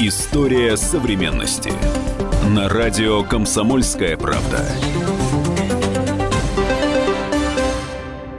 История современности. На радио «Комсомольская правда».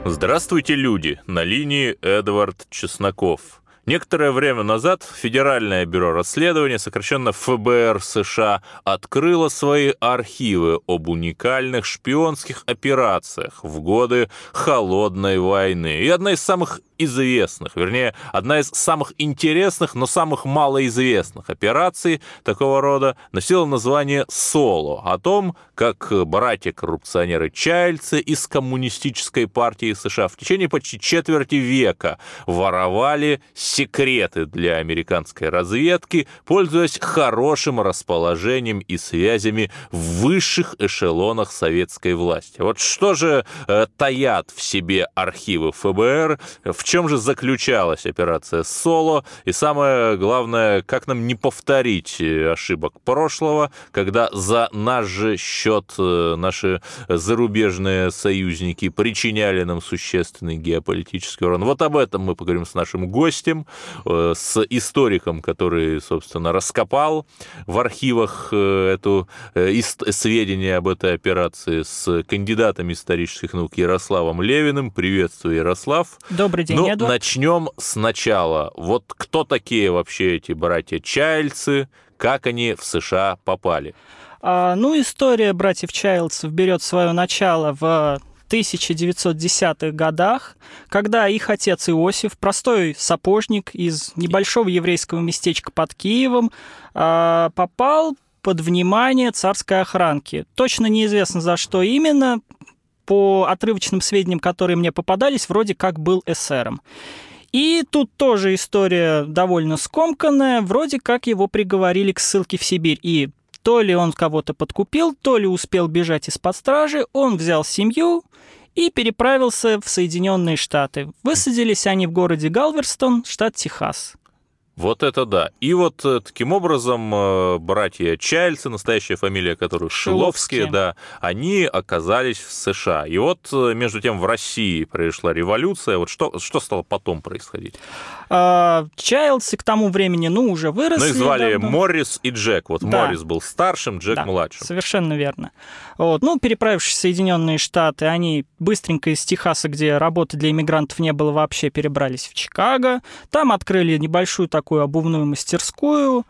Здравствуйте, люди! На линии Эдвард Чесноков. Некоторое время назад Федеральное бюро расследования, сокращенно ФБР США, открыло свои архивы об уникальных шпионских операциях в годы Холодной войны. И одна из самых известных, вернее, одна из самых интересных, но самых малоизвестных операций такого рода носила название «Соло», о том, как братья-коррупционеры Чайльцы из коммунистической партии США в течение почти четверти века воровали секреты для американской разведки, пользуясь хорошим расположением и связями в высших эшелонах советской власти. Вот что же э, таят в себе архивы ФБР, в чем же заключалась операция «Соло», и самое главное, как нам не повторить э, ошибок прошлого, когда за наш же счет э, наши зарубежные союзники причиняли нам существенный геополитический урон. Вот об этом мы поговорим с нашим гостем, э, с историком, который, собственно, раскопал в архивах эту сведения об этой операции, с кандидатом исторических наук Ярославом Левиным. Приветствую, Ярослав. Добрый день, ну, Эдуард. Начнем сначала. Вот кто такие вообще эти братья Чайльцы, как они в США попали? А, ну, история братьев Чайльцев берет свое начало в 1910-х годах, когда их отец Иосиф, простой сапожник из небольшого еврейского местечка под Киевом, а, попал под внимание царской охранки. Точно неизвестно за что именно, по отрывочным сведениям, которые мне попадались, вроде как был эсером. И тут тоже история довольно скомканная, вроде как его приговорили к ссылке в Сибирь. И то ли он кого-то подкупил, то ли успел бежать из-под стражи, он взял семью и переправился в Соединенные Штаты. Высадились они в городе Галверстон, штат Техас. Вот это да. И вот э, таким образом э, братья Чайльцы, настоящая фамилия которых Шиловские, Шиловские, да, они оказались в США. И вот э, между тем в России произошла революция. Вот что, что стало потом происходить? А, Чайлдсы к тому времени, ну, уже выросли. Ну, их звали давно. Моррис и Джек. Вот да. Моррис был старшим, Джек да, младшим. Совершенно верно. Вот. Ну, переправившись в Соединенные Штаты, они быстренько из Техаса, где работы для иммигрантов не было вообще, перебрались в Чикаго. Там открыли небольшую такую обувную мастерскую,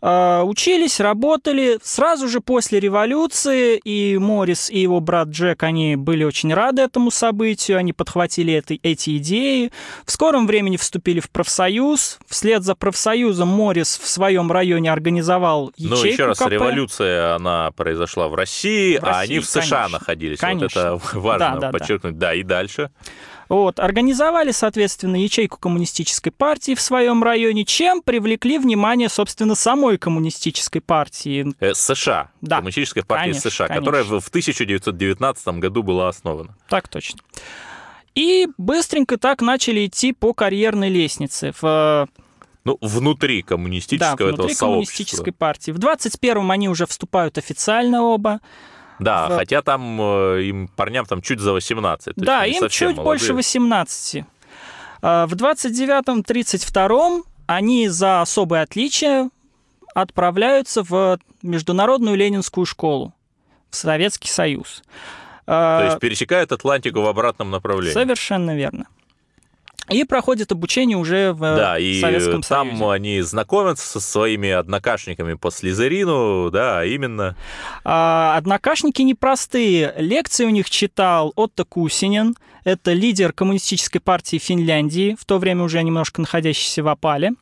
учились, работали. Сразу же после революции и Моррис, и его брат Джек, они были очень рады этому событию, они подхватили это, эти идеи. В скором времени вступили в профсоюз. Вслед за профсоюзом Моррис в своем районе организовал ячейку Ну, еще раз, КП. революция, она произошла в России, в России а они в США конечно, находились. Конечно. Вот это важно да, да, подчеркнуть. Да. да, и дальше. Вот, организовали, соответственно, ячейку коммунистической партии в своем районе, чем привлекли внимание, собственно, самой коммунистической партии. Э, США. Да. Коммунистической партии конечно, США, конечно. которая в 1919 году была основана. Так точно. И быстренько так начали идти по карьерной лестнице в ну, внутри коммунистического да, внутри этого коммунистической партии. В 21-м они уже вступают официально оба. Да, в... хотя там э, им парням там чуть за 18. Да, им чуть молодые. больше 18. А, в 29-м, 32-м они за особые отличия отправляются в Международную Ленинскую школу, в Советский Союз. То есть пересекают Атлантику в обратном направлении. Совершенно верно и проходят обучение уже в да, и Советском там Союзе. они знакомятся со своими однокашниками по Слизерину, да, а именно... А, однокашники непростые. Лекции у них читал Отто Кусинин, это лидер коммунистической партии Финляндии, в то время уже немножко находящийся в опале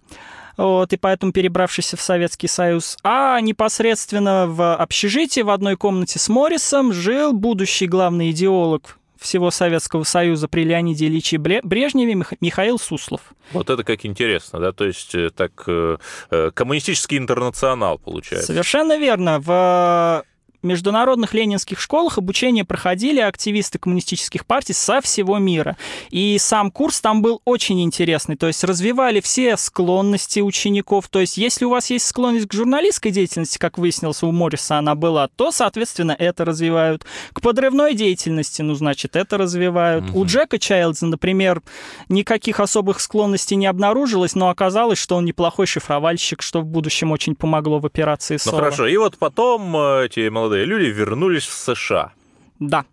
вот, и поэтому перебравшийся в Советский Союз. А непосредственно в общежитии в одной комнате с Моррисом жил будущий главный идеолог всего Советского Союза при Леониде Ильиче Брежневе Михаил Суслов. Вот это как интересно, да, то есть э, так э, э, коммунистический интернационал получается. Совершенно верно. В международных ленинских школах обучение проходили активисты коммунистических партий со всего мира. И сам курс там был очень интересный, то есть развивали все склонности учеников. То есть если у вас есть склонность к журналистской деятельности, как выяснилось, у Морриса она была, то, соответственно, это развивают. К подрывной деятельности, ну, значит, это развивают. Mm-hmm. У Джека Чайлдса, например, никаких особых склонностей не обнаружилось, но оказалось, что он неплохой шифровальщик, что в будущем очень помогло в операции Ну хорошо, и вот потом э, эти молодые люди вернулись в США. Да.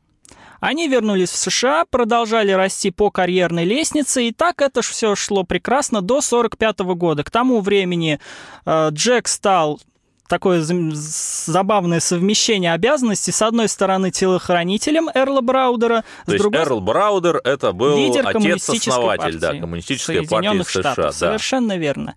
Они вернулись в США, продолжали расти по карьерной лестнице, и так это все шло прекрасно до 1945 года. К тому времени э, Джек стал такое забавное совмещение обязанностей. С одной стороны, телохранителем Эрла Браудера. То есть другой... Эрл Браудер — это был отец-основатель да, коммунистической партии США. Да. Совершенно верно.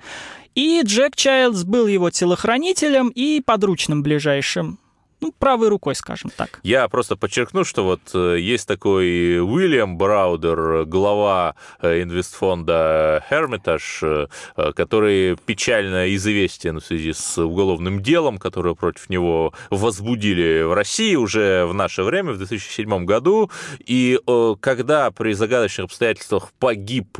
И Джек Чайлдс был его телохранителем и подручным ближайшим ну, правой рукой, скажем так. Я просто подчеркну, что вот э, есть такой Уильям Браудер, глава э, инвестфонда Hermitage, э, который печально известен в связи с уголовным делом, которое против него возбудили в России уже в наше время, в 2007 году. И когда при загадочных обстоятельствах погиб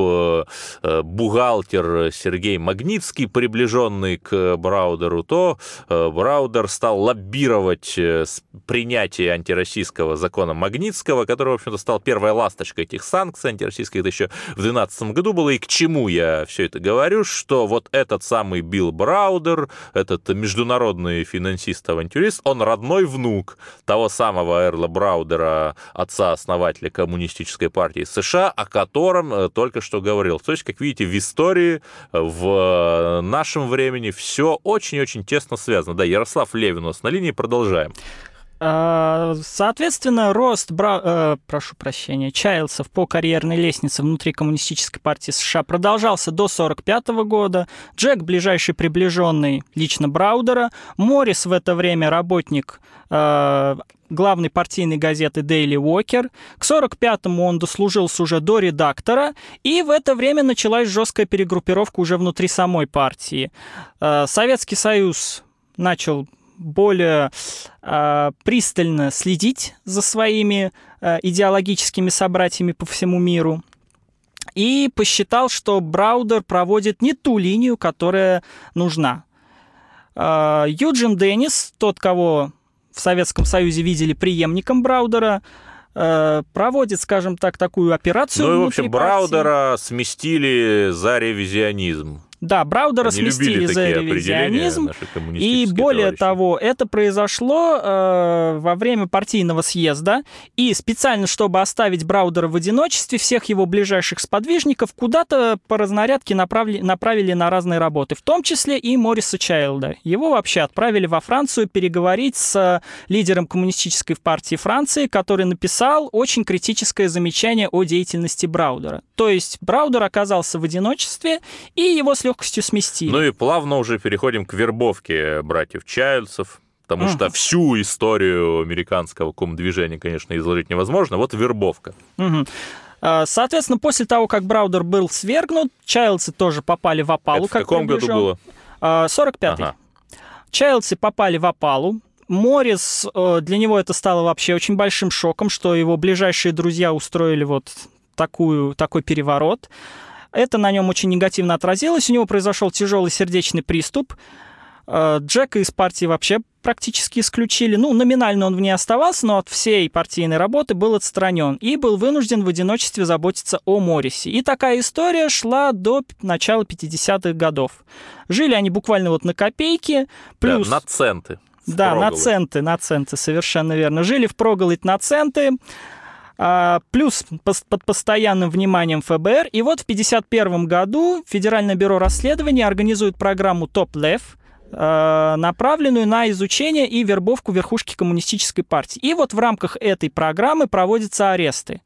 бухгалтер Сергей Магнитский, приближенный к Браудеру, то Браудер стал лоббировать быть э, принятие антироссийского закона Магнитского, который, в общем-то, стал первой ласточкой этих санкций антироссийских, это еще в 2012 году было. И к чему я все это говорю? Что вот этот самый Билл Браудер, этот международный финансист-авантюрист, он родной внук того самого Эрла Браудера, отца-основателя коммунистической партии США, о котором э, только что говорил. То есть, как видите, в истории, э, в нашем времени все очень-очень тесно связано. Да, Ярослав Левин у нас на линии продолжает продолжаем. А, соответственно, рост, бра... э, прошу прощения, Чайлсов по карьерной лестнице внутри Коммунистической партии США продолжался до 1945 года. Джек, ближайший приближенный лично Браудера. Моррис в это время работник э, главной партийной газеты Daily Walker. К 45-му он дослужился уже до редактора, и в это время началась жесткая перегруппировка уже внутри самой партии. Э, Советский Союз начал более э, пристально следить за своими э, идеологическими собратьями по всему миру и посчитал, что Браудер проводит не ту линию, которая нужна. Э, Юджин Деннис, тот, кого в Советском Союзе видели преемником Браудера, проводит, скажем так, такую операцию. Ну и, в общем, Браудера сместили за ревизионизм. Да, Браудера Они сместили за ревизионизм. И более товарищи. того, это произошло э, во время партийного съезда. И специально, чтобы оставить Браудера в одиночестве, всех его ближайших сподвижников куда-то по разнарядке направили, направили на разные работы, в том числе и Мориса Чайлда. Его вообще отправили во Францию переговорить с лидером коммунистической партии Франции, который написал очень критическое замечание о деятельности Браудера. То есть Браудер оказался в одиночестве, и его легкостью сместили. Ну и плавно уже переходим к вербовке братьев Чайльдсов, потому что всю историю американского ком-движения, конечно, изложить невозможно. Вот вербовка. Соответственно, после того, как Браудер был свергнут, Чайлдсы тоже попали в опалу. Это в каком году было? 45-й. Ага. Чайлдсы попали в опалу. Моррис, э, для него это стало вообще очень большим шоком, что его ближайшие друзья устроили вот такую, такой переворот. Это на нем очень негативно отразилось. У него произошел тяжелый сердечный приступ. Э, Джека из партии вообще практически исключили. Ну, номинально он в ней оставался, но от всей партийной работы был отстранен и был вынужден в одиночестве заботиться о Моррисе. И такая история шла до начала 50-х годов. Жили они буквально вот на копейки, плюс... Да, на центы. Да, на центы, на центы, совершенно верно. Жили в проголодь на центы, плюс под постоянным вниманием ФБР. И вот в 1951 году Федеральное бюро расследований организует программу «Топ-Лев», а, направленную на изучение и вербовку верхушки коммунистической партии. И вот в рамках этой программы проводятся аресты.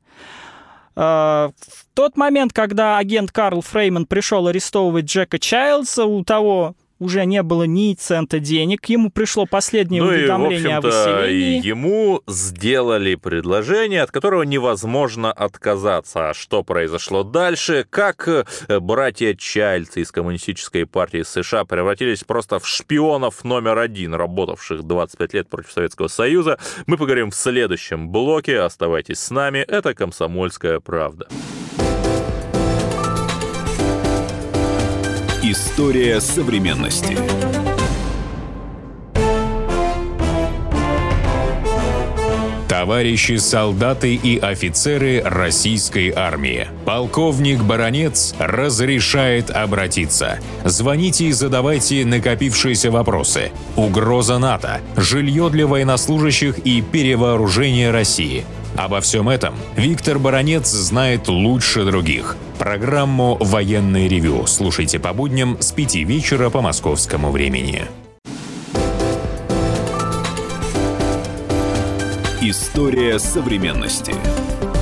А, в тот момент, когда агент Карл Фрейман пришел арестовывать Джека Чайлдса, у того уже не было ни цента денег, ему пришло последнее ну уведомление и, о выселении. ему сделали предложение, от которого невозможно отказаться. А что произошло дальше? Как э, братья Чайльцы из Коммунистической партии США превратились просто в шпионов номер один, работавших 25 лет против Советского Союза, мы поговорим в следующем блоке. Оставайтесь с нами. Это «Комсомольская правда». История современности. Товарищи солдаты и офицеры российской армии. Полковник Баронец разрешает обратиться. Звоните и задавайте накопившиеся вопросы. Угроза НАТО, жилье для военнослужащих и перевооружение России – Обо всем этом Виктор Баранец знает лучше других. Программу «Военный ревю» слушайте по будням с 5 вечера по московскому времени. История современности.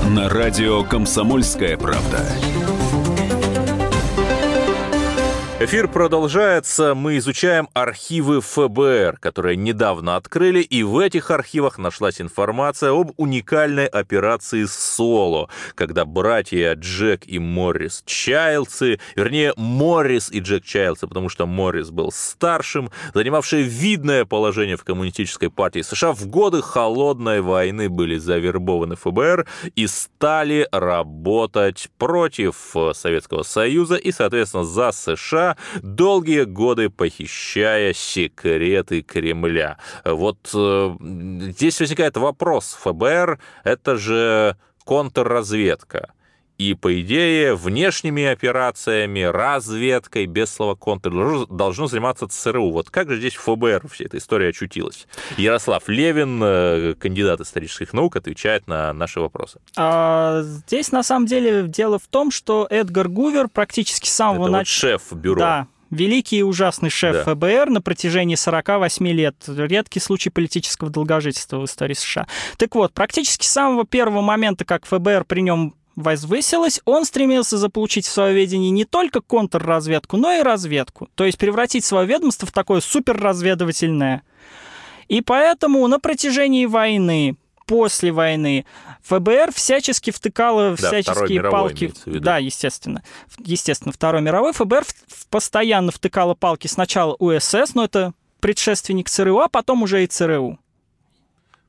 На радио «Комсомольская правда». Эфир продолжается. Мы изучаем архивы ФБР, которые недавно открыли, и в этих архивах нашлась информация об уникальной операции «Соло», когда братья Джек и Моррис Чайлдсы, вернее, Моррис и Джек Чайлдсы, потому что Моррис был старшим, занимавшие видное положение в коммунистической партии США, в годы Холодной войны были завербованы ФБР и стали работать против Советского Союза и, соответственно, за США, долгие годы похищая секреты Кремля. Вот э, здесь возникает вопрос. ФБР — это же контрразведка. И, по идее, внешними операциями, разведкой, без слова контр, должно заниматься ЦРУ. Вот как же здесь ФБР вся эта история очутилась? Ярослав Левин, э, кандидат исторических наук, отвечает на наши вопросы. А, здесь, на самом деле, дело в том, что Эдгар Гувер практически с самого начала... Вот шеф бюро. Да, великий и ужасный шеф да. ФБР на протяжении 48 лет. Редкий случай политического долгожительства в истории США. Так вот, практически с самого первого момента, как ФБР при нем возвысилась, он стремился заполучить в свое ведение не только контрразведку, но и разведку. То есть превратить свое ведомство в такое суперразведывательное. И поэтому на протяжении войны, после войны, ФБР всячески втыкало да, всяческие палки. Да, естественно. Естественно, Второй мировой. ФБР постоянно втыкало палки сначала УСС, но это предшественник ЦРУ, а потом уже и ЦРУ.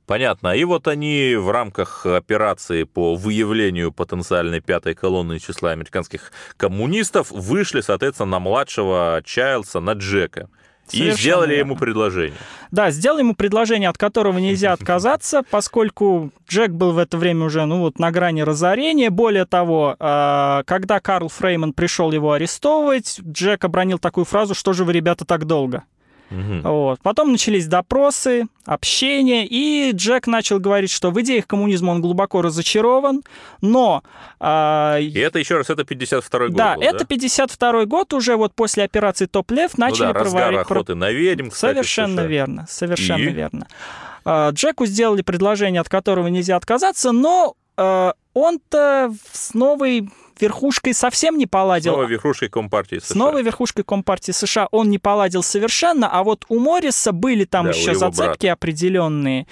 Понятно. И вот они в рамках операции по выявлению потенциальной пятой колонны числа американских коммунистов вышли, соответственно, на младшего Чайлса, на Джека. Совершенно и сделали верно. ему предложение. Да, сделали ему предложение, от которого нельзя отказаться, поскольку Джек был в это время уже ну, вот, на грани разорения. Более того, а, когда Карл Фрейман пришел его арестовывать, Джек обронил такую фразу, что же вы, ребята, так долго? Угу. Вот. Потом начались допросы, общение, и Джек начал говорить, что в идеях коммунизма он глубоко разочарован, но... Э, и это еще раз, это 52 год Да, был, это 52 год, уже вот после операции «Топ-Лев» начали ну да, проводить... охоты на ведьм, кстати, Совершенно верно, совершенно и? верно. Э, Джеку сделали предложение, от которого нельзя отказаться, но э, он-то с новой верхушкой совсем не поладил. С новой верхушкой Компартии США. С новой верхушкой Компартии США он не поладил совершенно, а вот у Морриса были там да, еще зацепки брата. определенные,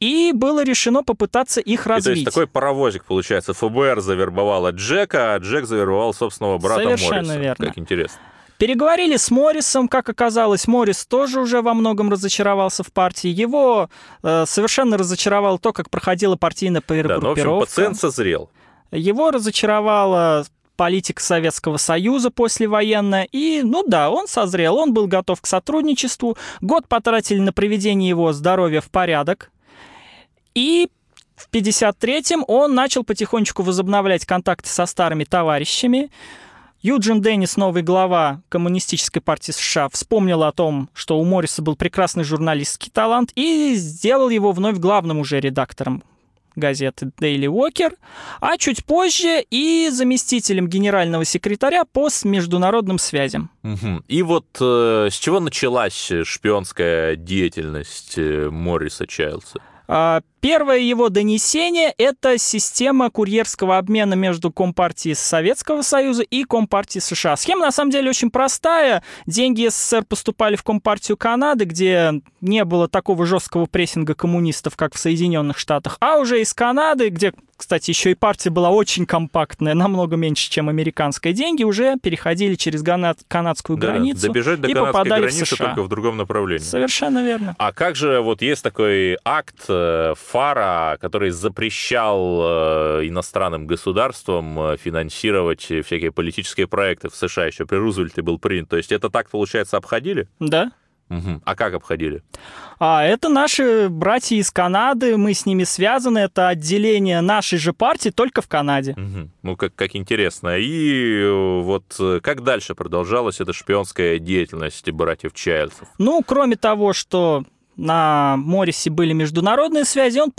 и было решено попытаться их развить. И, то есть такой паровозик получается. ФБР завербовала Джека, а Джек завербовал собственного брата Совершенно Морриса. верно. Как интересно. Переговорили с Моррисом, как оказалось, Моррис тоже уже во многом разочаровался в партии. Его э, совершенно разочаровало то, как проходила партийная перегруппировка. Да, ну, в общем, пациент созрел. Его разочаровала политика Советского Союза послевоенная. И, ну да, он созрел, он был готов к сотрудничеству. Год потратили на приведение его здоровья в порядок. И в 53-м он начал потихонечку возобновлять контакты со старыми товарищами. Юджин Деннис, новый глава Коммунистической партии США, вспомнил о том, что у Морриса был прекрасный журналистский талант и сделал его вновь главным уже редактором газеты Daily Walker, а чуть позже и заместителем генерального секретаря по международным связям. Угу. И вот э, с чего началась шпионская деятельность э, Морриса Чайлса? Первое его донесение — это система курьерского обмена между Компартией Советского Союза и Компартией США. Схема, на самом деле, очень простая. Деньги СССР поступали в Компартию Канады, где не было такого жесткого прессинга коммунистов, как в Соединенных Штатах, а уже из Канады, где кстати, еще и партия была очень компактная, намного меньше, чем американская. Деньги уже переходили через канадскую да, границу добежать до и попадали границы в США. только в другом направлении. Совершенно верно. А как же вот есть такой акт э, ФАРа, который запрещал э, иностранным государствам э, финансировать всякие политические проекты в США еще при Рузвельте был принят. То есть это так, получается, обходили? Да. Угу. А как обходили? А это наши братья из Канады, мы с ними связаны, это отделение нашей же партии только в Канаде. Угу. Ну, как, как интересно. И э, вот как дальше продолжалась эта шпионская деятельность братьев Чайльзов? Ну, кроме того, что на Моррисе были международные связи, он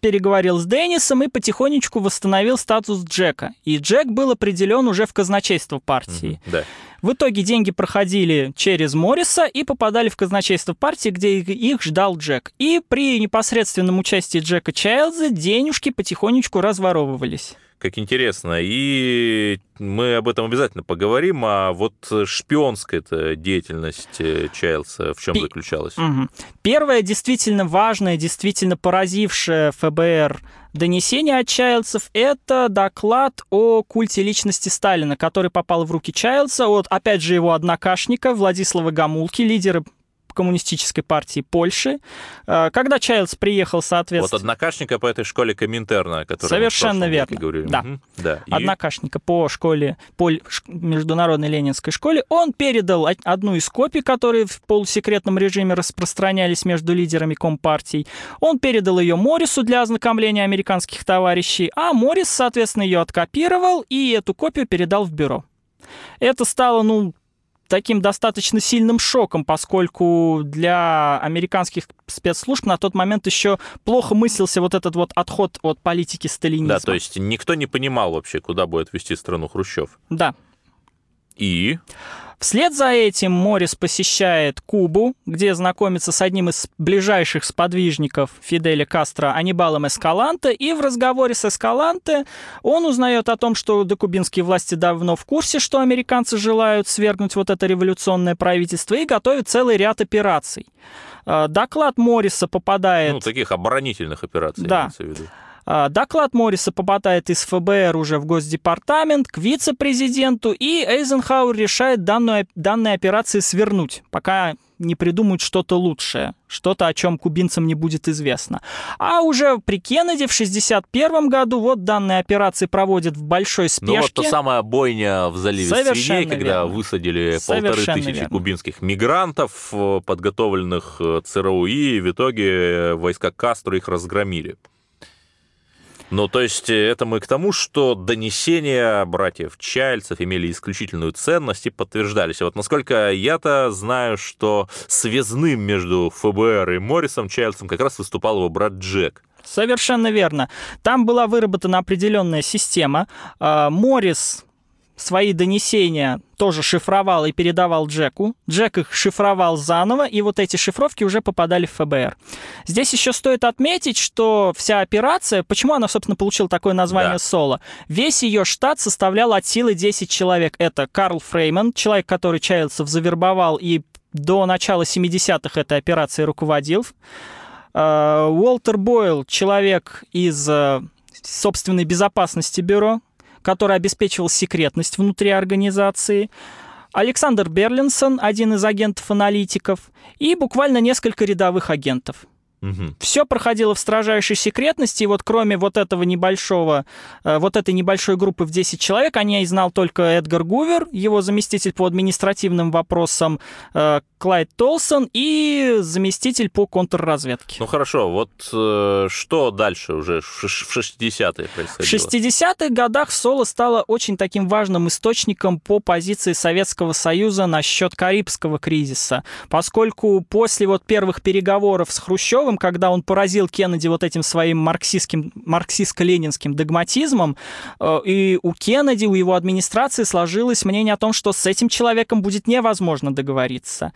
переговорил с Деннисом и потихонечку восстановил статус Джека. И Джек был определен уже в казначейство партии. Угу, да. В итоге деньги проходили через Морриса и попадали в казначейство партии, где их ждал Джек. И при непосредственном участии Джека Чайлза денежки потихонечку разворовывались как интересно. И мы об этом обязательно поговорим. А вот шпионская -то деятельность э, Чайлса в чем Пи- заключалась? Угу. Первое действительно важное, действительно поразившее ФБР донесение от Чайлдсов — это доклад о культе личности Сталина, который попал в руки Чайлдса от, опять же, его однокашника Владислава Гамулки, лидера коммунистической партии Польши. Э, когда Чайлдс приехал, соответственно... Вот однокашника по этой школе Коминтерна, который Совершенно верно. Говорили. Да. Угу. да. И... Однокашника по школе, по международной ленинской школе. Он передал одну из копий, которые в полусекретном режиме распространялись между лидерами Компартий. Он передал ее Моррису для ознакомления американских товарищей, а Моррис, соответственно, ее откопировал и эту копию передал в бюро. Это стало, ну, таким достаточно сильным шоком, поскольку для американских спецслужб на тот момент еще плохо мыслился вот этот вот отход от политики сталинизма. Да, то есть никто не понимал вообще, куда будет вести страну Хрущев. Да. И? Вслед за этим Морис посещает Кубу, где знакомится с одним из ближайших сподвижников Фиделя Кастро, Анибалом Эскаланте, и в разговоре с Эскаланте он узнает о том, что докубинские власти давно в курсе, что американцы желают свергнуть вот это революционное правительство, и готовят целый ряд операций. Э, доклад Морриса попадает... Ну, таких оборонительных операций, да. в виду. А, доклад Морриса попадает из ФБР уже в Госдепартамент, к вице-президенту, и Эйзенхауэр решает данную, данные операции свернуть, пока не придумают что-то лучшее, что-то, о чем кубинцам не будет известно. А уже при Кеннеди в 61 году вот данные операции проводят в большой спешке. Ну вот та самая бойня в заливе Совершенно Свиней, когда верно. высадили Совершенно полторы тысячи верно. кубинских мигрантов, э, подготовленных э, ЦРУ, и в итоге э, войска Кастро их разгромили. Ну, то есть э, это мы к тому, что донесения братьев Чайльцев имели исключительную ценность и подтверждались. Вот насколько я-то знаю, что связным между ФБР и Моррисом Чайльцем как раз выступал его брат Джек. Совершенно верно. Там была выработана определенная система. А, Моррис свои донесения тоже шифровал и передавал Джеку. Джек их шифровал заново, и вот эти шифровки уже попадали в ФБР. Здесь еще стоит отметить, что вся операция, почему она, собственно, получила такое название Да. «Соло», весь ее штат составлял от силы 10 человек. Это Карл Фрейман, человек, который Чайлдсов завербовал и до начала 70-х этой операции руководил. Э, Уолтер Бойл, человек из э, собственной безопасности бюро, который обеспечивал секретность внутри организации. Александр Берлинсон, один из агентов-аналитиков, и буквально несколько рядовых агентов. Все проходило в строжайшей секретности, и вот кроме вот этого небольшого, э, вот этой небольшой группы в 10 человек, о ней знал только Эдгар Гувер, его заместитель по административным вопросам э, Клайд Толсон и заместитель по контрразведке. Ну хорошо, вот э, что дальше уже в шиш- в 60-е В происходило? 60-х годах Соло стало очень таким важным источником по позиции Советского Союза насчет Карибского кризиса, поскольку после вот первых переговоров с Хрущевым, когда он поразил Кеннеди вот этим своим марксистским, марксистско-ленинским догматизмом, э, и у Кеннеди, у его администрации сложилось мнение о том, что с этим человеком будет невозможно договориться.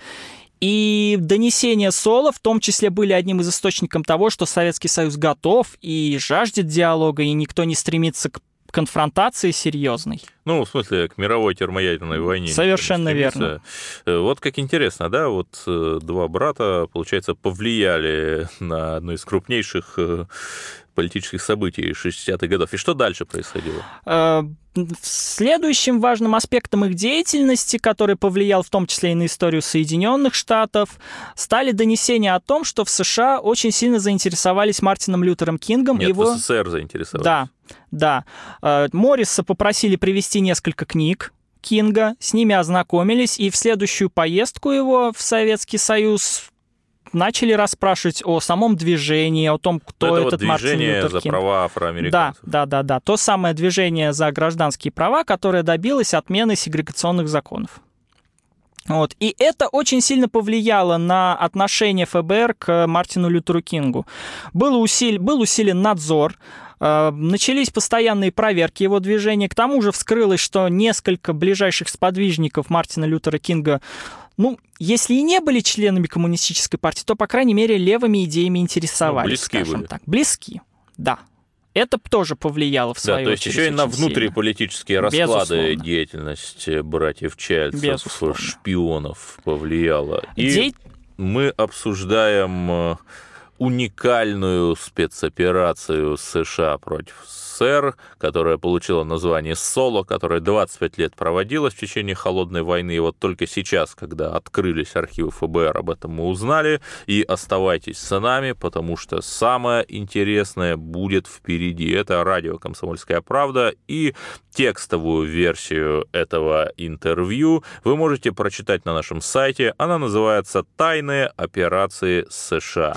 И донесения Соло в том числе были одним из источников того, что Советский Союз готов и жаждет диалога, и никто не стремится к конфронтации серьезной. Ну, в смысле, к мировой термоядерной войне. Совершенно верно. Э, вот как интересно, да, вот э, два брата, получается, повлияли на одну из крупнейших э, политических событий 60-х годов. И что дальше происходило? Следующим важным аспектом их деятельности, который повлиял в том числе и на историю Соединенных Штатов, стали донесения о том, что в США очень сильно заинтересовались Мартином Лютером Кингом. Нет, его... в СССР заинтересовались. Да, да. Э, Морриса попросили привести несколько книг Кинга, с ними ознакомились, и в следующую поездку его в Советский Союз начали расспрашивать о самом движении, о том, кто это этот вот Мартин движение Лютер за Кинг. права афроамериканцев. Да, да, да, да. То самое движение за гражданские права, которое добилось отмены сегрегационных законов. Вот. И это очень сильно повлияло на отношение ФБР к Мартину Лютеру Кингу. Был, усил... был усилен надзор, э, начались постоянные проверки его движения. К тому же вскрылось, что несколько ближайших сподвижников Мартина Лютера Кинга ну, если и не были членами коммунистической партии, то, по крайней мере, левыми идеями интересовались, Ну, близки скажем были. так. Близки, да. Это тоже повлияло в Да, свою то есть еще и на очень сильно. внутриполитические расклады Безусловно. деятельности братьев Чайльцев, Безусловно. шпионов повлияла. И Де- мы обсуждаем э, уникальную спецоперацию США против СССР, которая получила название «Соло», которая 25 лет проводилась в течение Холодной войны. И вот только сейчас, когда открылись архивы ФБР, об этом мы узнали. И оставайтесь с нами, потому что самое интересное будет впереди. Это радио «Комсомольская правда» и текстовую версию этого интервью вы можете прочитать на нашем сайте. Она называется «Тайные операции США».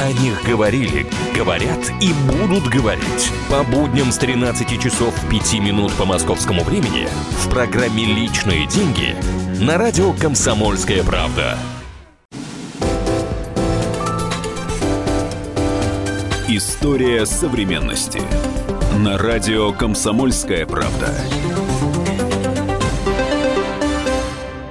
О них говорили, говорят и будут говорить. По будням с 13 часов 5 минут по московскому времени в программе «Личные деньги» на радио «Комсомольская правда». История современности. На радио «Комсомольская правда».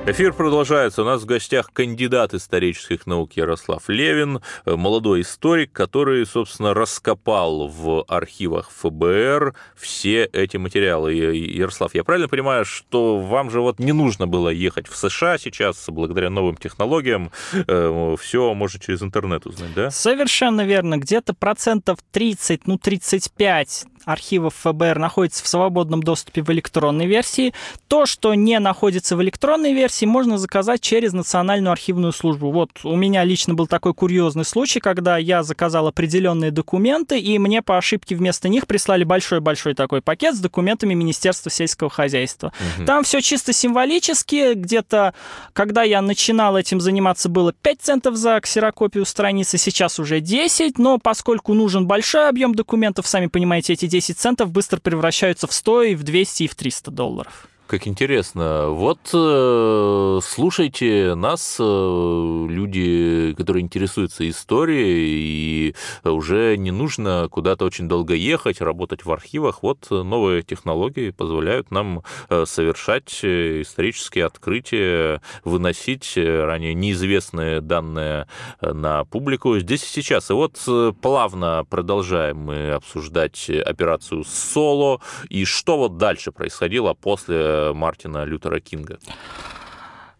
Эфир продолжается. У нас в гостях кандидат исторических наук Ярослав Левин, э, молодой историк, который, собственно, раскопал в архивах ФБР все эти материалы. Ярослав, я правильно понимаю, что вам же вот не нужно было ехать в США сейчас, благодаря новым технологиям, все можно через интернет узнать, да? Совершенно верно. Где-то процентов 30, ну 35 архивов ФБР находится в свободном доступе в электронной версии. То, что не находится в электронной версии, можно заказать через Национальную архивную службу. Вот у меня лично был такой курьезный случай, когда я заказал определенные документы, и мне по ошибке вместо них прислали большой-большой такой пакет с документами Министерства сельского хозяйства. Там все чисто символически. Где-то, когда я начинал этим заниматься, было 5 центов за ксерокопию страницы, сейчас уже 10, но поскольку нужен большой объем документов, сами понимаете, эти 10 центов быстро превращаются в 100, и в 200, и в 300 долларов. Как интересно. Вот э, слушайте нас, э, люди, которые интересуются историей, и уже не нужно куда-то очень долго ехать, работать в архивах. Вот новые технологии позволяют нам э, совершать э, исторические открытия, выносить э, ранее неизвестные данные на публику здесь и сейчас. И вот плавно продолжаем мы обсуждать операцию «Соло», и что вот дальше происходило после Мартина Лютера Кинга.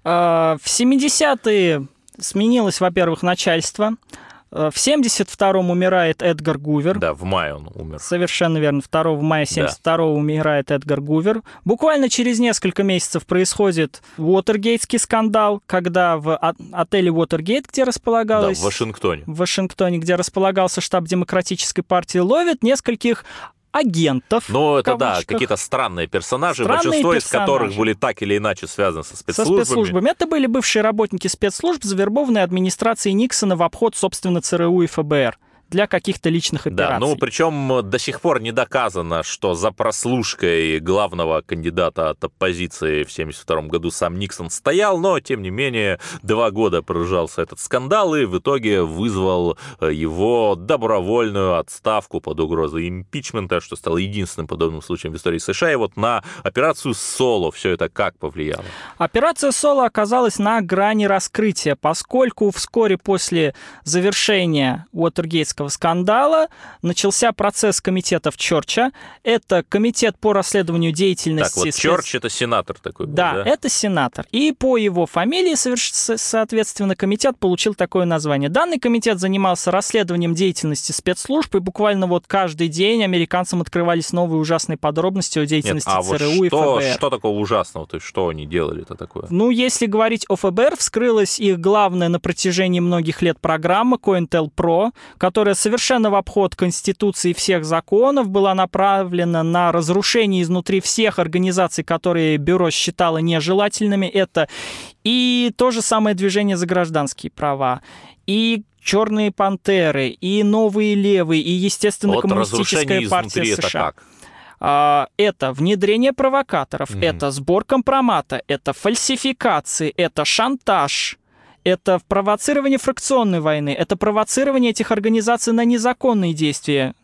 А, В 70-е сменилось, во-первых, начальство. А, В 72-м умирает Эдгар Гувер. Да, в мае он умер. Совершенно верно. 2 мая 72 умирает Эдгар Гувер. Буквально через несколько месяцев происходит Уотергейтский скандал, когда в отеле Уотергейт, где Да, располагалась... в Вашингтоне. в Вашингтоне, где располагался штаб Демократической партии, ловят нескольких агентов. Ну, это да, какие-то странные персонажи, Странные большинство из которых персонажи. были так или иначе связаны со со спецслужбами. спецслужбами. Это были бывшие работники спецслужб, завербованные администрацией Никсона в обход, собственно, ЦРУ и ФБР для каких-то личных Да, операций. ну причем до сих пор не доказано, что за прослушкой главного кандидата от оппозиции в 1972 году сам Никсон стоял, но тем не менее два года продолжался этот скандал и в итоге вызвал э, его добровольную отставку под угрозой импичмента, что стало единственным подобным случаем в истории США. И вот на операцию Соло все это как повлияло? Операция Соло оказалась на грани раскрытия, поскольку вскоре после завершения Уотергейтского скандала начался процесс комитетов Чорча. Это комитет по расследованию деятельности... Так, вот Чорч это сенатор такой был, Да, да? это сенатор. И по его фамилии, соответственно, комитет получил такое название. Данный комитет занимался расследованием деятельности спецслужб, и буквально вот каждый день американцам открывались новые ужасные подробности о Нет, деятельности а вот ЦРУ и что, ФБР. что такого ужасного? То есть что они делали-то такое? Ну, если говорить о ФБР, вскрылась их главная на протяжении многих лет программа COINTELPRO, которая совершенно в обход Конституции всех законов была направлена на разрушение изнутри всех организаций, которые бюро считало нежелательными. Это и то же самое движение за гражданские права, и Черные пантеры, и новые левые, и, естественно, вот коммунистическая партия изнутри это США. как? А, это внедрение провокаторов, Мгм. это сбор компромата, это фальсификации, это шантаж, это провоцирование фракционной войны, это провоцирование этих организаций на незаконные действия.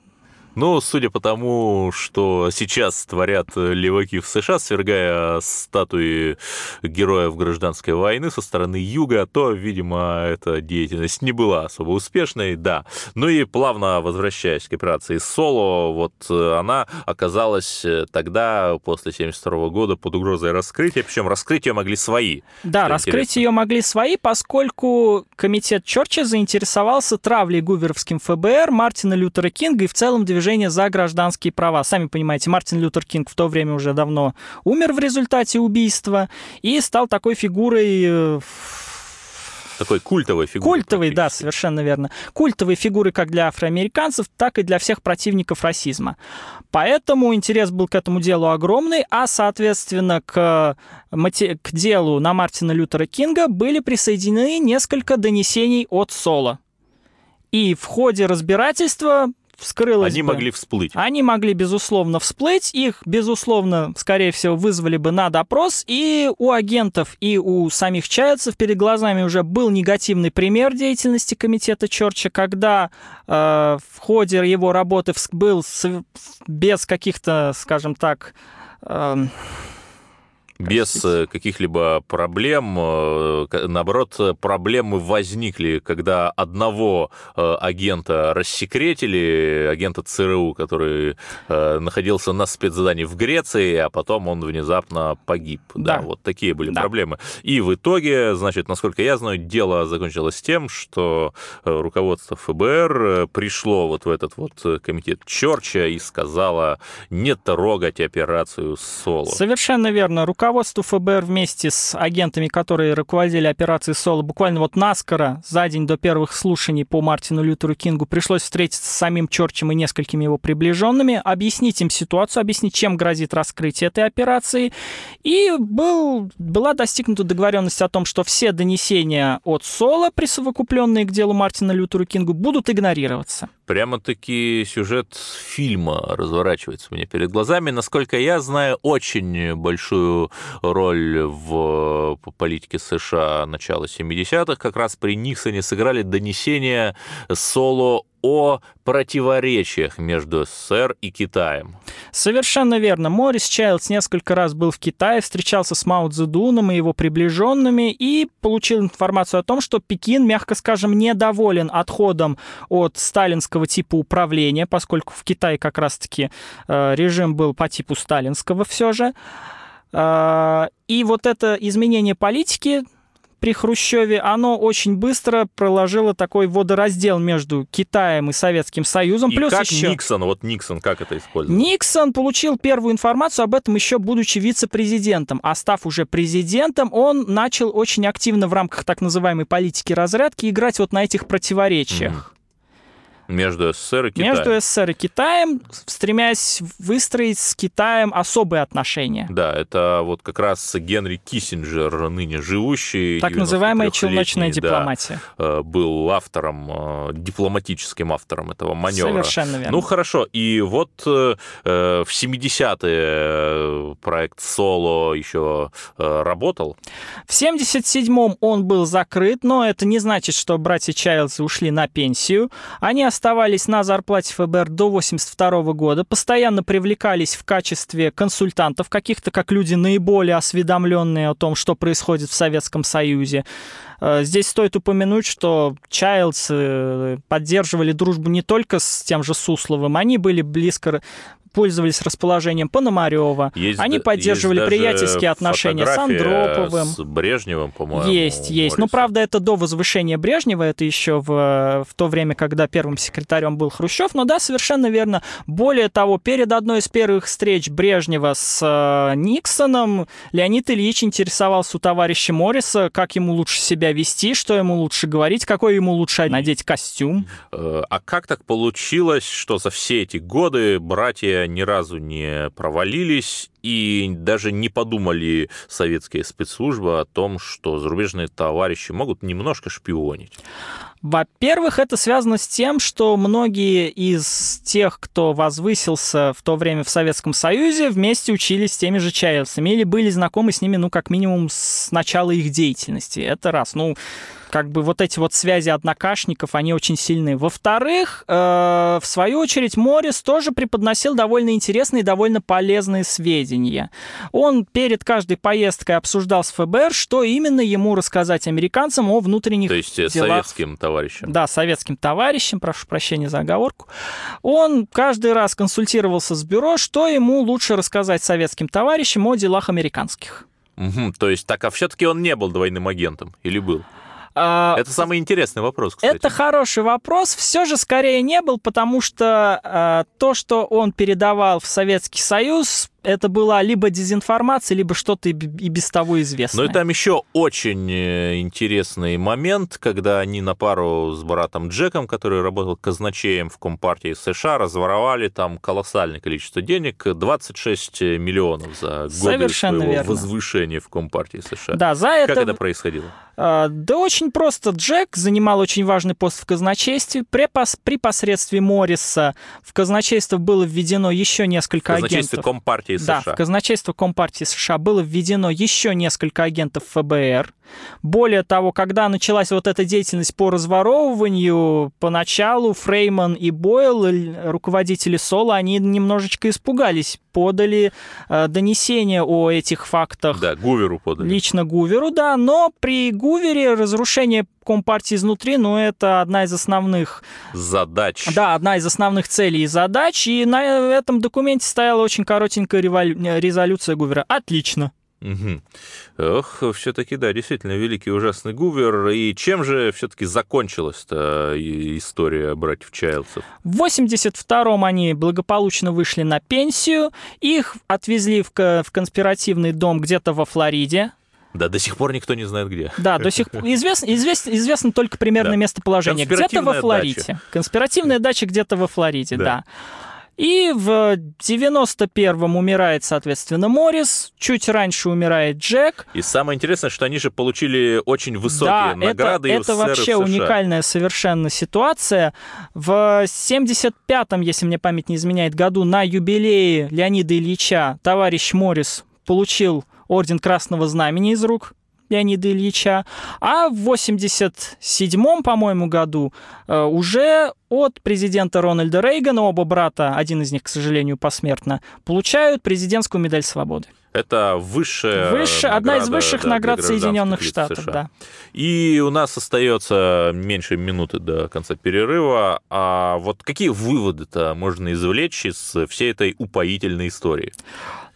Ну, судя по тому, что сейчас творят леваки в США, свергая статуи героев гражданской войны со стороны юга, то, видимо, эта деятельность не была особо успешной, да. Ну и плавно возвращаясь к операции Соло, вот э, она оказалась э, тогда, после 72 года, под угрозой раскрытия, причем раскрыть ее могли свои. Да, раскрыть интересно. ее могли свои, поскольку комитет Чорча заинтересовался травлей гуверовским ФБР, Мартина Лютера Кинга и в целом движение за гражданские права. Сами понимаете, Мартин Лютер Кинг в то время уже давно умер в результате убийства и стал такой фигурой э, Такой культовой фигурой. Культовой, да, совершенно верно. Культовые фигуры как для афроамериканцев, так и для всех противников расизма. Поэтому интерес был к этому делу огромный, а, соответственно, к, к делу на Мартина Лютера Кинга были присоединены несколько донесений от Соло. И в ходе разбирательства вскрылось Они бы- могли всплыть. они могли, безусловно, всплыть, их, безусловно, скорее всего, вызвали бы на допрос, и у агентов, и у самих чайцев перед глазами уже был негативный пример деятельности комитета Чорча, когда э, в ходе его работы был сов- без каких-то, скажем так, эм, без э, каких-либо проблем. э, Наоборот, проблемы возникли, когда одного э, агента рассекретили, агента ЦРУ, который находился на спецзадании в Греции, а потом он внезапно погиб. Да, Да. вот такие были Да. проблемы. И в итоге, значит, насколько я знаю, дело закончилось тем, что руководство ФБР пришло вот в этот вот комитет Чорча и сказала не трогать операцию Соло. Совершенно верно. Руководству ФБР вместе с агентами, которые руководили операцией Соло, буквально вот наскоро, за день до первых слушаний по Мартину Лютеру Кингу, пришлось встретиться с самим Чорчем и несколькими его приближенными, объяснить им ситуацию, объяснить, чем грозит раскрытие этой операции. И был, была достигнута договоренность о том, что все донесения от Соло, присовокупленные к делу Мартина Лютеру Кингу, будут игнорироваться. Прямо-таки сюжет фильма разворачивается меня перед глазами. Насколько я знаю, очень большую роль в политике США начала 70-х как раз при Никсоне сыграли донесения Соло о противоречиях между СССР и Китаем. Совершенно верно. Морис Чайлдс несколько раз был в Китае, встречался с Мао Цзэдуном и его приближенными и получил информацию о том, что Пекин, мягко скажем, недоволен отходом от сталинского типа управления, поскольку в Китае как раз-таки э, режим был по типу сталинского все же. Э, и вот это изменение политики при Хрущеве, оно очень быстро проложило такой водораздел между Китаем и Советским Союзом. И Плюс как еще... Никсон, вот Никсон, как это использовал? Никсон получил первую информацию об этом еще будучи вице-президентом, а став уже президентом, он начал очень активно в рамках так называемой политики разрядки играть вот на этих противоречиях. Между СССР и Китаем. Между СССР и Китаем, стремясь выстроить с Китаем особые отношения. Да, это вот как раз Генри Киссинджер, ныне живущий. Так называемая 93-летний, челночная да, дипломатия. э, был автором, э, дипломатическим автором этого маневра. Совершенно верно. Ну хорошо, и вот э, в 70-е э, проект Соло еще э, работал. В 77-м он был закрыт, но это не значит, что братья Чайлдсы ушли на пенсию. Они оставались на зарплате ФБР до 82 года, постоянно привлекались в качестве консультантов каких-то, как люди наиболее осведомленные о том, что происходит в Советском Союзе. Э, Здесь стоит упомянуть, что Чайлдс э, поддерживали дружбу не только с тем же Сусловым, они были близко пользовались расположением Пономарева, Есть они поддерживали есть приятельские отношения с Андроповым. С Брежневым, по-моему. Есть, есть. Но, Морриса. правда, это до возвышения Брежнева, это еще в, в то время, когда первым секретарем был Хрущев. Но да, совершенно верно. Более того, перед одной из первых встреч Брежнева с э, Никсоном Леонид Ильич интересовался у товарища Морриса, как ему лучше себя вести, что ему лучше говорить, какой ему лучше надеть костюм. Э, А как так получилось, что за все эти годы братья ни разу не провалились и даже не подумали советские спецслужбы о том, что зарубежные товарищи могут немножко шпионить? Во-первых, это связано с тем, что многие из тех, кто возвысился в то время в Советском Союзе, вместе учились с теми же чайльцами или были знакомы с ними, ну, как минимум, с начала их деятельности. Это раз. Ну, как бы вот эти вот связи однокашников, они очень сильные. Во-вторых, э, в свою очередь, Моррис тоже преподносил довольно интересные и довольно полезные сведения. Он перед каждой поездкой обсуждал с ФБР, что именно ему рассказать американцам о внутренних То есть э, делах советским товарищам. Да, советским товарищем, прошу прощения за оговорку, он каждый раз консультировался с бюро, что ему лучше рассказать советским товарищам о делах американских. Мгм, То есть, так, а все-таки он не был двойным агентом или был? А, Это самый интересный вопрос, кстати. Это хороший вопрос. Все же скорее не был, потому что а, то, что он передавал в Советский Союз, это была либо дезинформация, либо что-то и без того известное. Ну и там еще очень э, интересный момент, когда они на пару с братом Джеком, который работал казначеем в Компартии США, разворовали там колоссальное количество денег, 26 миллионов за годы Совершенно своего верно. возвышения в Компартии США. Да, за Как это... это происходило? А, Да очень просто. Джек занимал очень важный пост в казначействе. При, пос- при посредстве Морриса в казначейство было введено еще В несколько казначействе агентов. Компартии Да, США. в казначейство Компартии США было введено еще несколько агентов ФБР. Более того, когда началась вот эта деятельность по разворовыванию, поначалу Фрейман и Бойл, руководители Соло, они немножечко испугались, подали э, донесение о этих фактах Да, Гуверу подали. лично Гуверу, да, но при Гувере разрушение Компартии изнутри, ну, это одна из основных, Задач. да, одна из основных целей и задач, и на этом документе стояла очень коротенькая револю- резолюция Гувера. Отлично. Мгм. Ох, все-таки, да, действительно, великий ужасный Гувер. И чем же все-таки закончилась-то и- история братьев Чайлдсов? В 82-м они благополучно вышли на пенсию, их отвезли в, в конспиративный дом где-то во Флориде. Да, до сих пор никто не знает где. Да, до сих пор известно, известно, известно только примерное Да. местоположение. Где-то во Флориде. дача. Конспиративная дача где-то во Флориде, Да. да. И в 91-м умирает, соответственно, Моррис, чуть раньше умирает Джек. И самое интересное, что они же получили очень высокие да, награды это, это вообще США. уникальная совершенно ситуация. В 75-м, если мне память не изменяет, году на юбилее Леонида Ильича товарищ Моррис получил орден Красного Знамени из рук Леонида Ильича, а в 87-м, по-моему, году э, уже от президента Рональда Рейгана, оба брата, один из них, к сожалению, посмертно, получают президентскую медаль свободы. Это высшая Выше, одна из награда, высших да, наград Соединенных Штатов, США. да. И у нас остается меньше минуты до конца перерыва. А вот какие выводы-то можно извлечь из всей этой упоительной истории?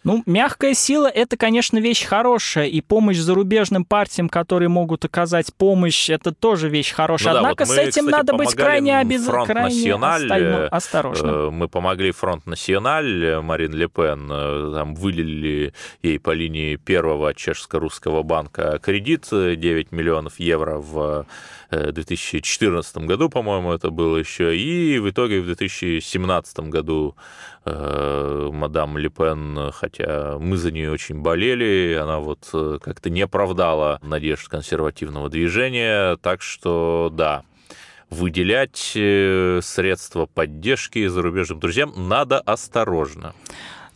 Ну, мягкая сила — это, конечно, вещь хорошая, и помощь зарубежным партиям, которые могут оказать помощь, это тоже вещь хорошая. Ну да, Однако вот мы, с этим кстати, надо быть крайне. Фронт крайне остально- э, осторожным. Э, Мы помогли Фронт Националь э, Марин Ле Пен, там вылили ей по линии первого чешско-русского банка кредит э, 9 миллионов евро в э, 2014 году, по-моему, это было еще, и в итоге в 2017 году э, мадам Ле Пен, хотя мы за нее очень болели, она вот э, как-то не оправдала надежд консервативного движения, так что да, выделять э, средства поддержки зарубежным друзьям надо осторожно.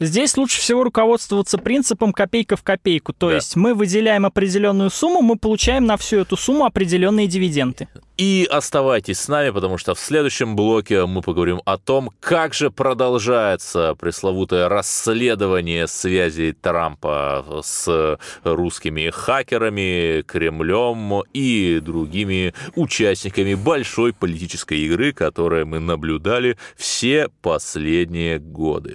Здесь лучше всего руководствоваться принципом копейка в копейку. То Да. есть мы выделяем определенную сумму, мы получаем на всю эту сумму определенные дивиденды. И оставайтесь с нами, потому что в следующем блоке мы поговорим о том, как же продолжается пресловутое расследование связей Трампа с русскими хакерами, Кремлем и другими участниками большой политической игры, которую мы наблюдали все последние годы.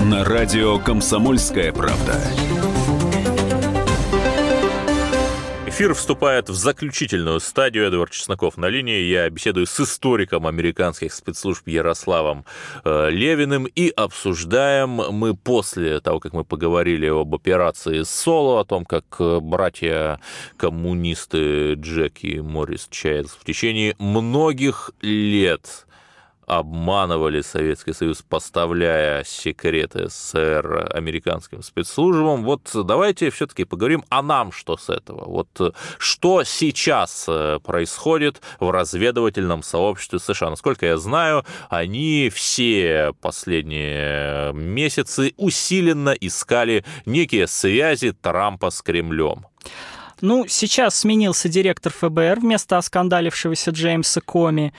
На радио «Комсомольская правда». Эфир вступает в заключительную стадию. Эдвард Чесноков на линии. Я беседую с историком американских спецслужб Ярославом э, Левиным и обсуждаем мы после того, как мы поговорили об операции «Соло», о том, как э, братья-коммунисты Джек и Моррис Чайлдс в течение многих лет обманывали Советский Союз, поставляя секреты СССР американским спецслужбам. Вот давайте все-таки поговорим, а нам что с этого? Вот э, что сейчас э, происходит в разведывательном сообществе США? Насколько я знаю, они все последние месяцы усиленно искали некие связи Трампа с Кремлем. Ну, сейчас сменился директор ФБР вместо оскандалившегося Джеймса Коми.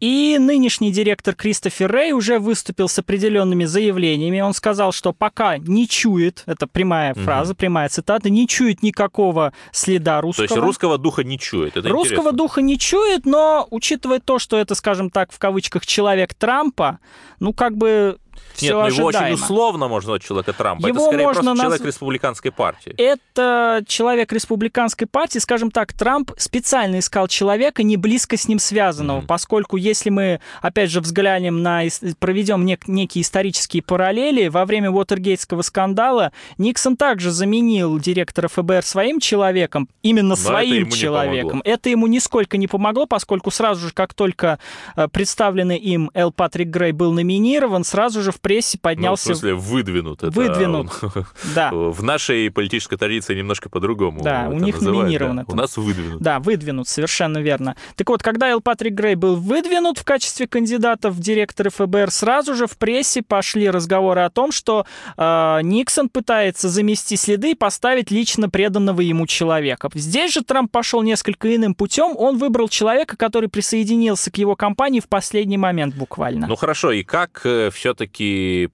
И нынешний директор Кристофер Рэй уже выступил с определенными заявлениями. Он сказал, что пока не чует, это прямая фраза, прямая цитата, не чует никакого следа То русского. есть русского духа не чует. Это Русского интересно. духа не чует, но учитывая то, что это, скажем так, в кавычках человек Трампа, ну как бы Нет, ну его очень условно можно назвать человека Трампа. Его это скорее можно просто наз- человек республиканской партии. Это человек республиканской партии, скажем так, Трамп специально искал человека не близко с ним связанного, Мгм. поскольку если мы, опять же, взглянем на, проведем нек- некие исторические параллели, во время Уотергейтского скандала Никсон также заменил директора ФБР своим человеком, именно это своим не человеком. Это ему нисколько не помогло, поскольку сразу же, как только э, представленный им Эл Патрик Грей был номинирован, сразу же в прессе Ну, в поднялся... смысле, выдвинут. Это, Выдвинут. Да. В нашей политической традиции немножко по-другому. Да, у них называют, номинирован да. У нас выдвинут. Да, выдвинут, совершенно верно. Так вот, когда Эл Патрик Грей был выдвинут в качестве кандидата в директоры ФБР, сразу же в прессе пошли разговоры о том, что э, Никсон пытается замести следы и поставить лично преданного ему человека. Здесь же Трамп пошел несколько иным путем. Он выбрал человека, который присоединился к его кампании в последний момент буквально. Ну хорошо, и как все-таки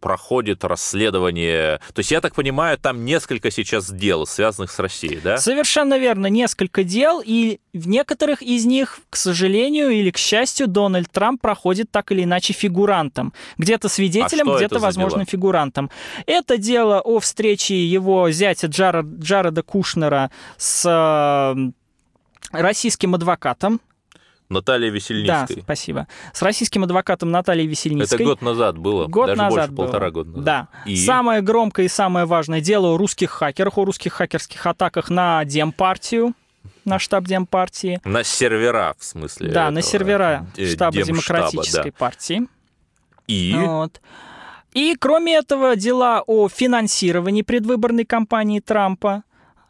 проходит расследование? То есть, я так понимаю, там несколько сейчас дел, связанных с Россией, да? Совершенно верно, несколько дел, и в некоторых из них, к сожалению или к счастью, Дональд Трамп проходит так или иначе фигурантом. Где-то свидетелем, А где-то, возможно, дела? фигурантом. Это дело о встрече его зятя Джара- Джареда Кушнера с э, российским адвокатом. Наталья Да, Весельницкой. спасибо. С российским адвокатом Натальей Весельницкой. Это год назад было. Год даже назад больше, было. полтора года назад. Да. И? Самое громкое и самое важное дело о русских хакерах, о русских хакерских атаках на Демпартию, на штаб Демпартии. На сервера, в смысле. Да, на этого, сервера э, штаба Демштаба, Демократической да. партии. И Вот. И кроме этого, дела о финансировании предвыборной кампании Трампа,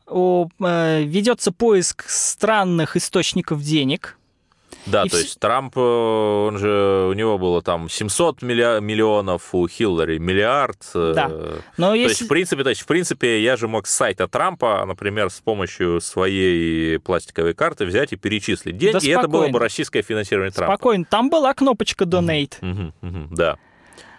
о, э, ведется поиск странных источников денег. Да, И то вс- есть Трамп, э, он же, у него было там 700 милля- миллионов, у Хиллари миллиард. э, Да. Но То есть, если... в принципе, то есть, в принципе, я же мог с сайта Трампа, например, с помощью своей пластиковой карты взять и перечислить деньги, Да и это было бы российское финансирование Трампа. Спокойно, там была кнопочка Donate. Мгм, мгм, да.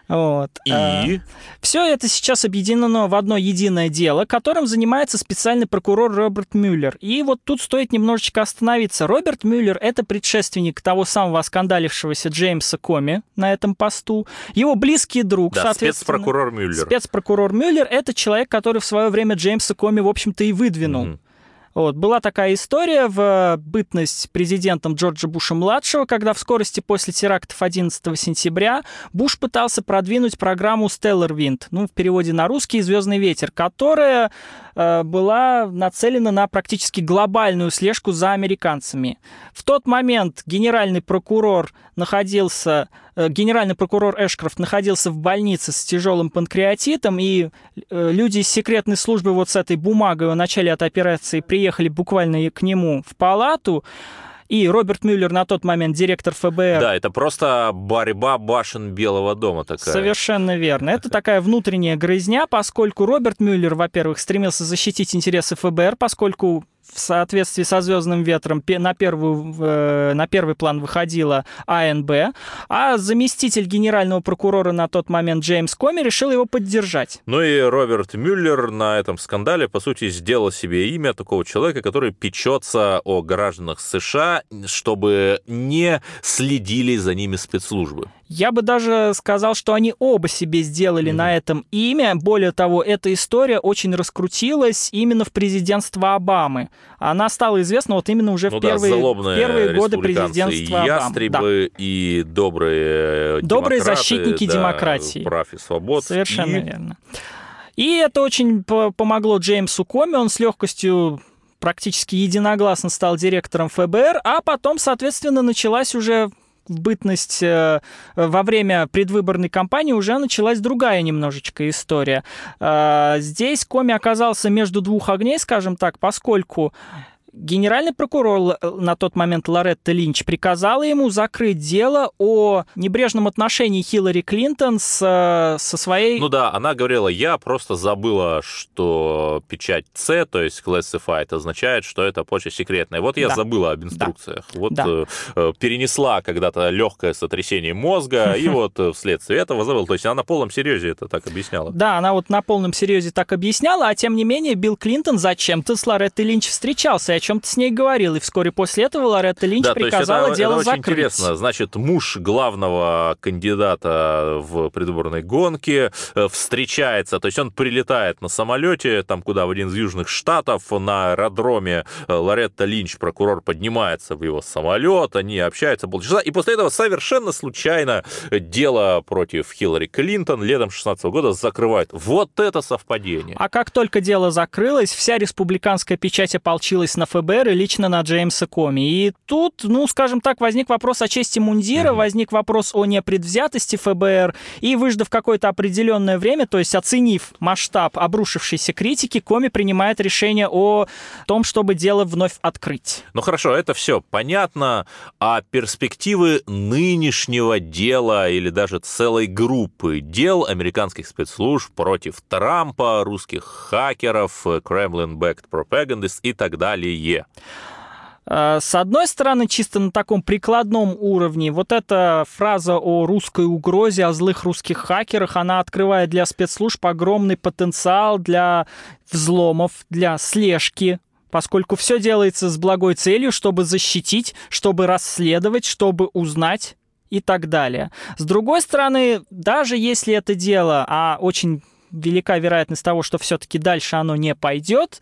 Вот. И Все это сейчас объединено в одно единое дело, которым занимается специальный прокурор Роберт Мюллер. И вот тут стоит немножечко остановиться. Роберт Мюллер — это предшественник того самого оскандалившегося Джеймса Коми на этом посту. Его близкий друг, да, соответственно. спецпрокурор Мюллер. Спецпрокурор Мюллер — это человек, который в свое время Джеймса Коми, в общем-то, и выдвинул. Мгм. Вот, была такая история в э, бытность президентом Джорджа Буша-младшего, когда в скорости после терактов 11 сентября Буш пытался продвинуть программу Stellar Wind, ну, в переводе на русский «Звездный ветер», которая была нацелена на практически глобальную слежку за американцами. В тот момент генеральный прокурор находился, э, генеральный прокурор Эшкрофт находился в больнице с тяжелым панкреатитом, и э, люди из секретной службы вот с этой бумагой о начале этой операции приехали буквально к нему в палату, и Роберт Мюллер на тот момент директор ФБР. Да, это просто борьба башен Белого дома такая. Совершенно верно. Это такая внутренняя грызня, поскольку Роберт Мюллер, во-первых, стремился защитить интересы ФБР, поскольку в соответствии со «Звездным ветром» на, первую, э, на первый план выходила АНБ, а заместитель генерального прокурора на тот момент Джеймс Коми решил его поддержать. Ну и Роберт Мюллер на этом скандале, по сути, сделал себе имя такого человека, который печется о гражданах США, чтобы не следили за ними спецслужбы. Я бы даже сказал, что они оба себе сделали на этом имя. Более того, эта история очень раскрутилась именно в президентство Обамы. Она стала известна вот именно уже ну в да, первые, первые годы президентства и Обамы. Да. ястребы, и добрые Добрые защитники да, демократии. прав и свобод. Совершенно И верно. И это очень по- помогло Джеймсу Коми. Он с легкостью практически единогласно стал директором ФБР, а потом, соответственно, началась уже бытность э, во время предвыборной кампании уже началась другая немножечко история. Э, здесь Коми оказался между двух огней, скажем так, поскольку Генеральный прокурор Л- на тот момент Лоретта Линч приказала ему закрыть дело о небрежном отношении Хиллари Клинтон с, э, со своей... Ну да, она говорила, я просто забыла, что печать С, то есть classified, означает, что это почта секретная. Вот я Да. забыла об инструкциях. Вот Да. э, э, перенесла когда-то легкое сотрясение мозга, и вот э, вследствие этого забыла. То есть она на полном серьезе это так объясняла. Да, она вот на полном серьезе так объясняла, а тем не менее Билл Клинтон зачем-то с Лореттой Линч встречался чем-то с ней говорил. И вскоре после этого Лоретта Линч Да, приказала это, дело это очень закрыть. интересно. Значит, муж главного кандидата в предвыборной гонке э, встречается, то есть он прилетает на самолете, там куда, в один из южных штатов, на аэродроме э, Лоретта Линч, прокурор, поднимается в его самолет, они общаются полчаса, и после этого совершенно случайно дело против Хиллари Клинтон летом 16 года закрывают. Вот это совпадение. А как только дело закрылось, вся республиканская печать ополчилась на ФБР и лично на Джеймса Коми. И тут, ну, скажем так, возник вопрос о чести мундира, возник вопрос о непредвзятости ФБР, и выждав какое-то определенное время, то есть оценив масштаб обрушившейся критики, Коми принимает решение о том, чтобы дело вновь открыть. Ну хорошо, это все понятно, а перспективы нынешнего дела или даже целой группы дел американских спецслужб против Трампа, русских хакеров, Kremlin-backed propagandists и так далее. Э, С одной стороны, чисто на таком прикладном уровне, вот эта фраза о русской угрозе, о злых русских хакерах, она открывает для спецслужб огромный потенциал для взломов, для слежки, поскольку все делается с благой целью, чтобы защитить, чтобы расследовать, чтобы узнать и так далее. С другой стороны, даже если это дело, а очень велика вероятность того, что все-таки дальше оно не пойдет,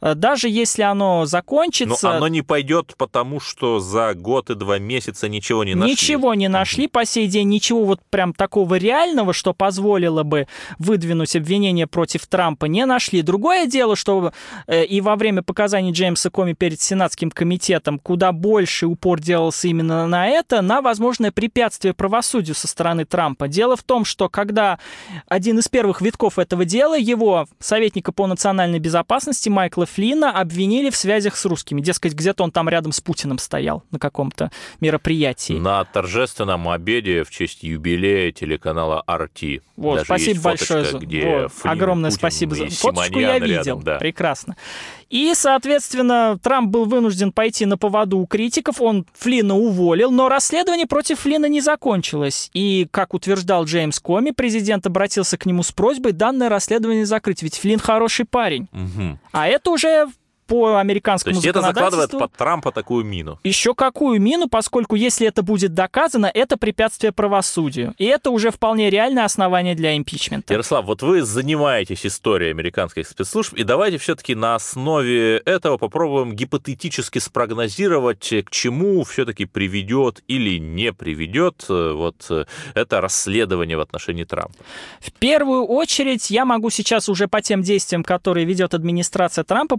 э, даже если оно Но закончится... оно не пойдет, потому что за год и два месяца ничего не нашли. Ничего не нашли по сей день, ничего вот прям такого реального, что позволило бы выдвинуть обвинение против Трампа, не нашли. Другое дело, что э, и во время показаний Джеймса Коми перед Сенатским комитетом куда больше упор делался именно на это, на возможное препятствие правосудию со стороны Трампа. Дело в том, что когда один из первых витков боевиков этого дела, его советника по национальной безопасности Майкла Флина обвинили в связях с русскими. Дескать, где-то он там рядом с Путиным стоял на каком-то мероприятии. На торжественном обеде в честь юбилея телеканала RT. Вот, Даже спасибо фоточка, большое. за- где вот, Флин, огромное Путин спасибо за фоточку я видел. рядом, да. Прекрасно. И, соответственно, Трамп был вынужден пойти на поводу у критиков, он Флина уволил, но расследование против Флина не закончилось. И, как утверждал Джеймс Коми, президент обратился к нему с просьбой данное расследование закрыть, ведь Флин хороший парень. Мгм. А это уже по То американскому есть это закладывает под Трампа такую мину. Еще какую мину, поскольку если это будет доказано, это препятствие правосудию. И это уже вполне реальное основание для импичмента. Ярослав, вот вы занимаетесь историей американских спецслужб, и давайте все-таки на основе этого попробуем гипотетически спрогнозировать, к чему все-таки приведет или не приведет э, вот э, это расследование в отношении Трампа. В первую очередь я могу сейчас уже по тем действиям, которые ведет администрация Трампа,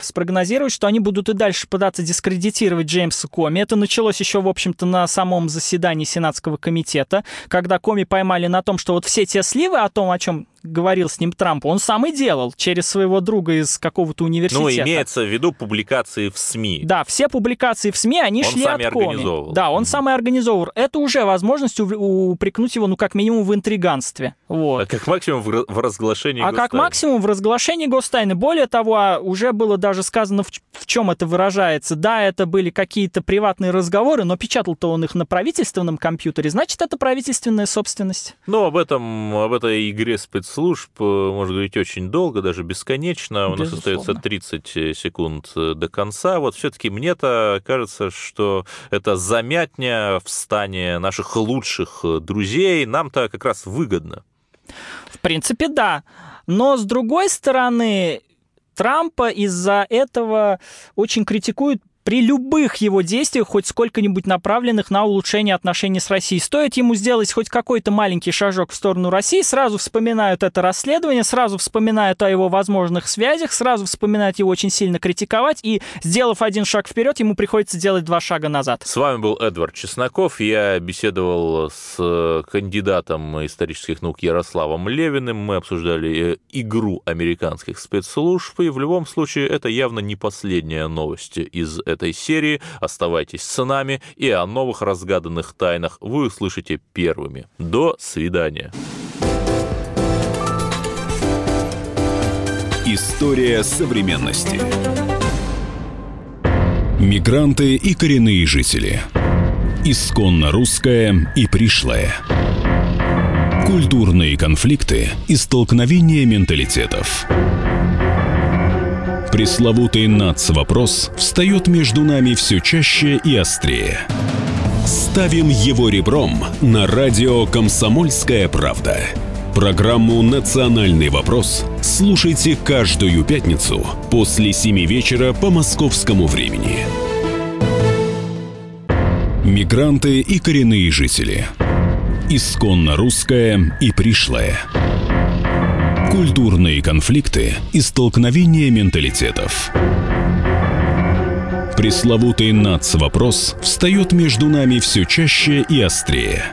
спрогнозировать, что они будут и дальше пытаться дискредитировать Джеймса Коми. Это началось еще, в общем-то, на самом заседании Сенатского комитета, когда Коми поймали на том, что вот все те сливы о том, о чем говорил с ним Трамп, он сам и делал через своего друга из какого-то университета. Ну, имеется в виду публикации в СМИ. Да, все публикации в СМИ, они Он шли сам от организовывал. Да, он сам и организовывал. Это уже возможность упрекнуть его, ну, как минимум, в интриганстве. Вот. А как максимум в ра- в разглашении А как гостайны. максимум в разглашении гостайны. Более того, а, уже было даже сказано, в, в чем это выражается. Да, это были какие-то приватные разговоры, но печатал-то он их на правительственном компьютере. Значит, это правительственная собственность. Ну, об этом, об этой игре спецслужб э, можно говорить очень долго, даже бесконечно. У нас остается 30 секунд э, до конца. Вот все-таки мне-то кажется, что это замятня в стане наших лучших э, друзей нам-то как раз выгодно. В принципе, да. Но с другой стороны, Трампа из-за этого очень критикуют при любых его действиях, хоть сколько-нибудь направленных на улучшение отношений с Россией. Стоит ему сделать хоть какой-то маленький шажок в сторону России, сразу вспоминают это расследование, сразу вспоминают о его возможных связях, сразу вспоминают его очень сильно критиковать, и, сделав один шаг вперед, ему приходится делать два шага назад. С вами был Эдвард Чесноков. Я беседовал с э, кандидатом исторических наук Ярославом Левиным. Мы обсуждали э, игру американских спецслужб. И в любом случае это явно не последняя новость из этой серии. Оставайтесь с нами, и о новых разгаданных тайнах вы услышите первыми. До свидания. История современности. Мигранты и коренные жители. Исконно русская и пришлая. Культурные конфликты и столкновения менталитетов. Пресловутый НАЦ-вопрос встает между нами все чаще и острее. Ставим его ребром на радио «Комсомольская правда». Программу «Национальный вопрос» слушайте каждую пятницу после 7 вечера по московскому времени. Мигранты и коренные жители. Исконно русская и пришлая. Культурные конфликты и столкновения менталитетов. Пресловутый НАЦ-вопрос встает между нами все чаще и острее.